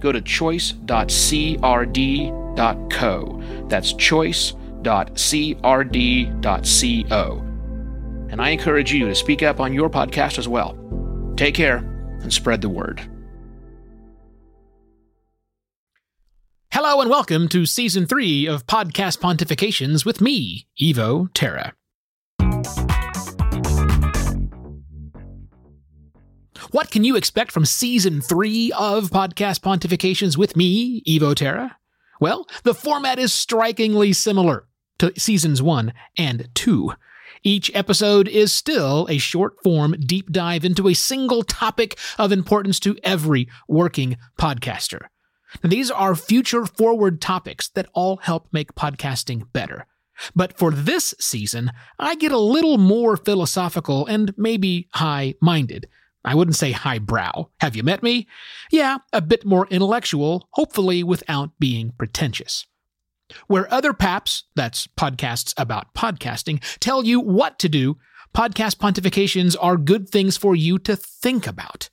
go to choice.crd.co. That's choice.crd.co. And I encourage you to speak up on your podcast as well. Take care and spread the word. Hello and welcome to season three of Podcast Pontifications with me, Evo Terra. What can you expect from season three of Podcast Pontifications with me, Evo Terra? Well, the format is strikingly similar to seasons one and two. Each episode is still a short form deep dive into a single topic of importance to every working podcaster. Now, these are future forward topics that all help make podcasting better. But for this season, I get a little more philosophical and maybe high minded. I wouldn't say highbrow. Have you met me? Yeah, a bit more intellectual, hopefully without being pretentious. Where other PAPs, that's podcasts about podcasting, tell you what to do, podcast pontifications are good things for you to think about.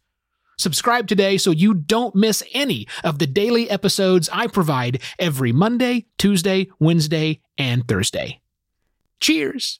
Subscribe today so you don't miss any of the daily episodes I provide every Monday, Tuesday, Wednesday, and Thursday. Cheers!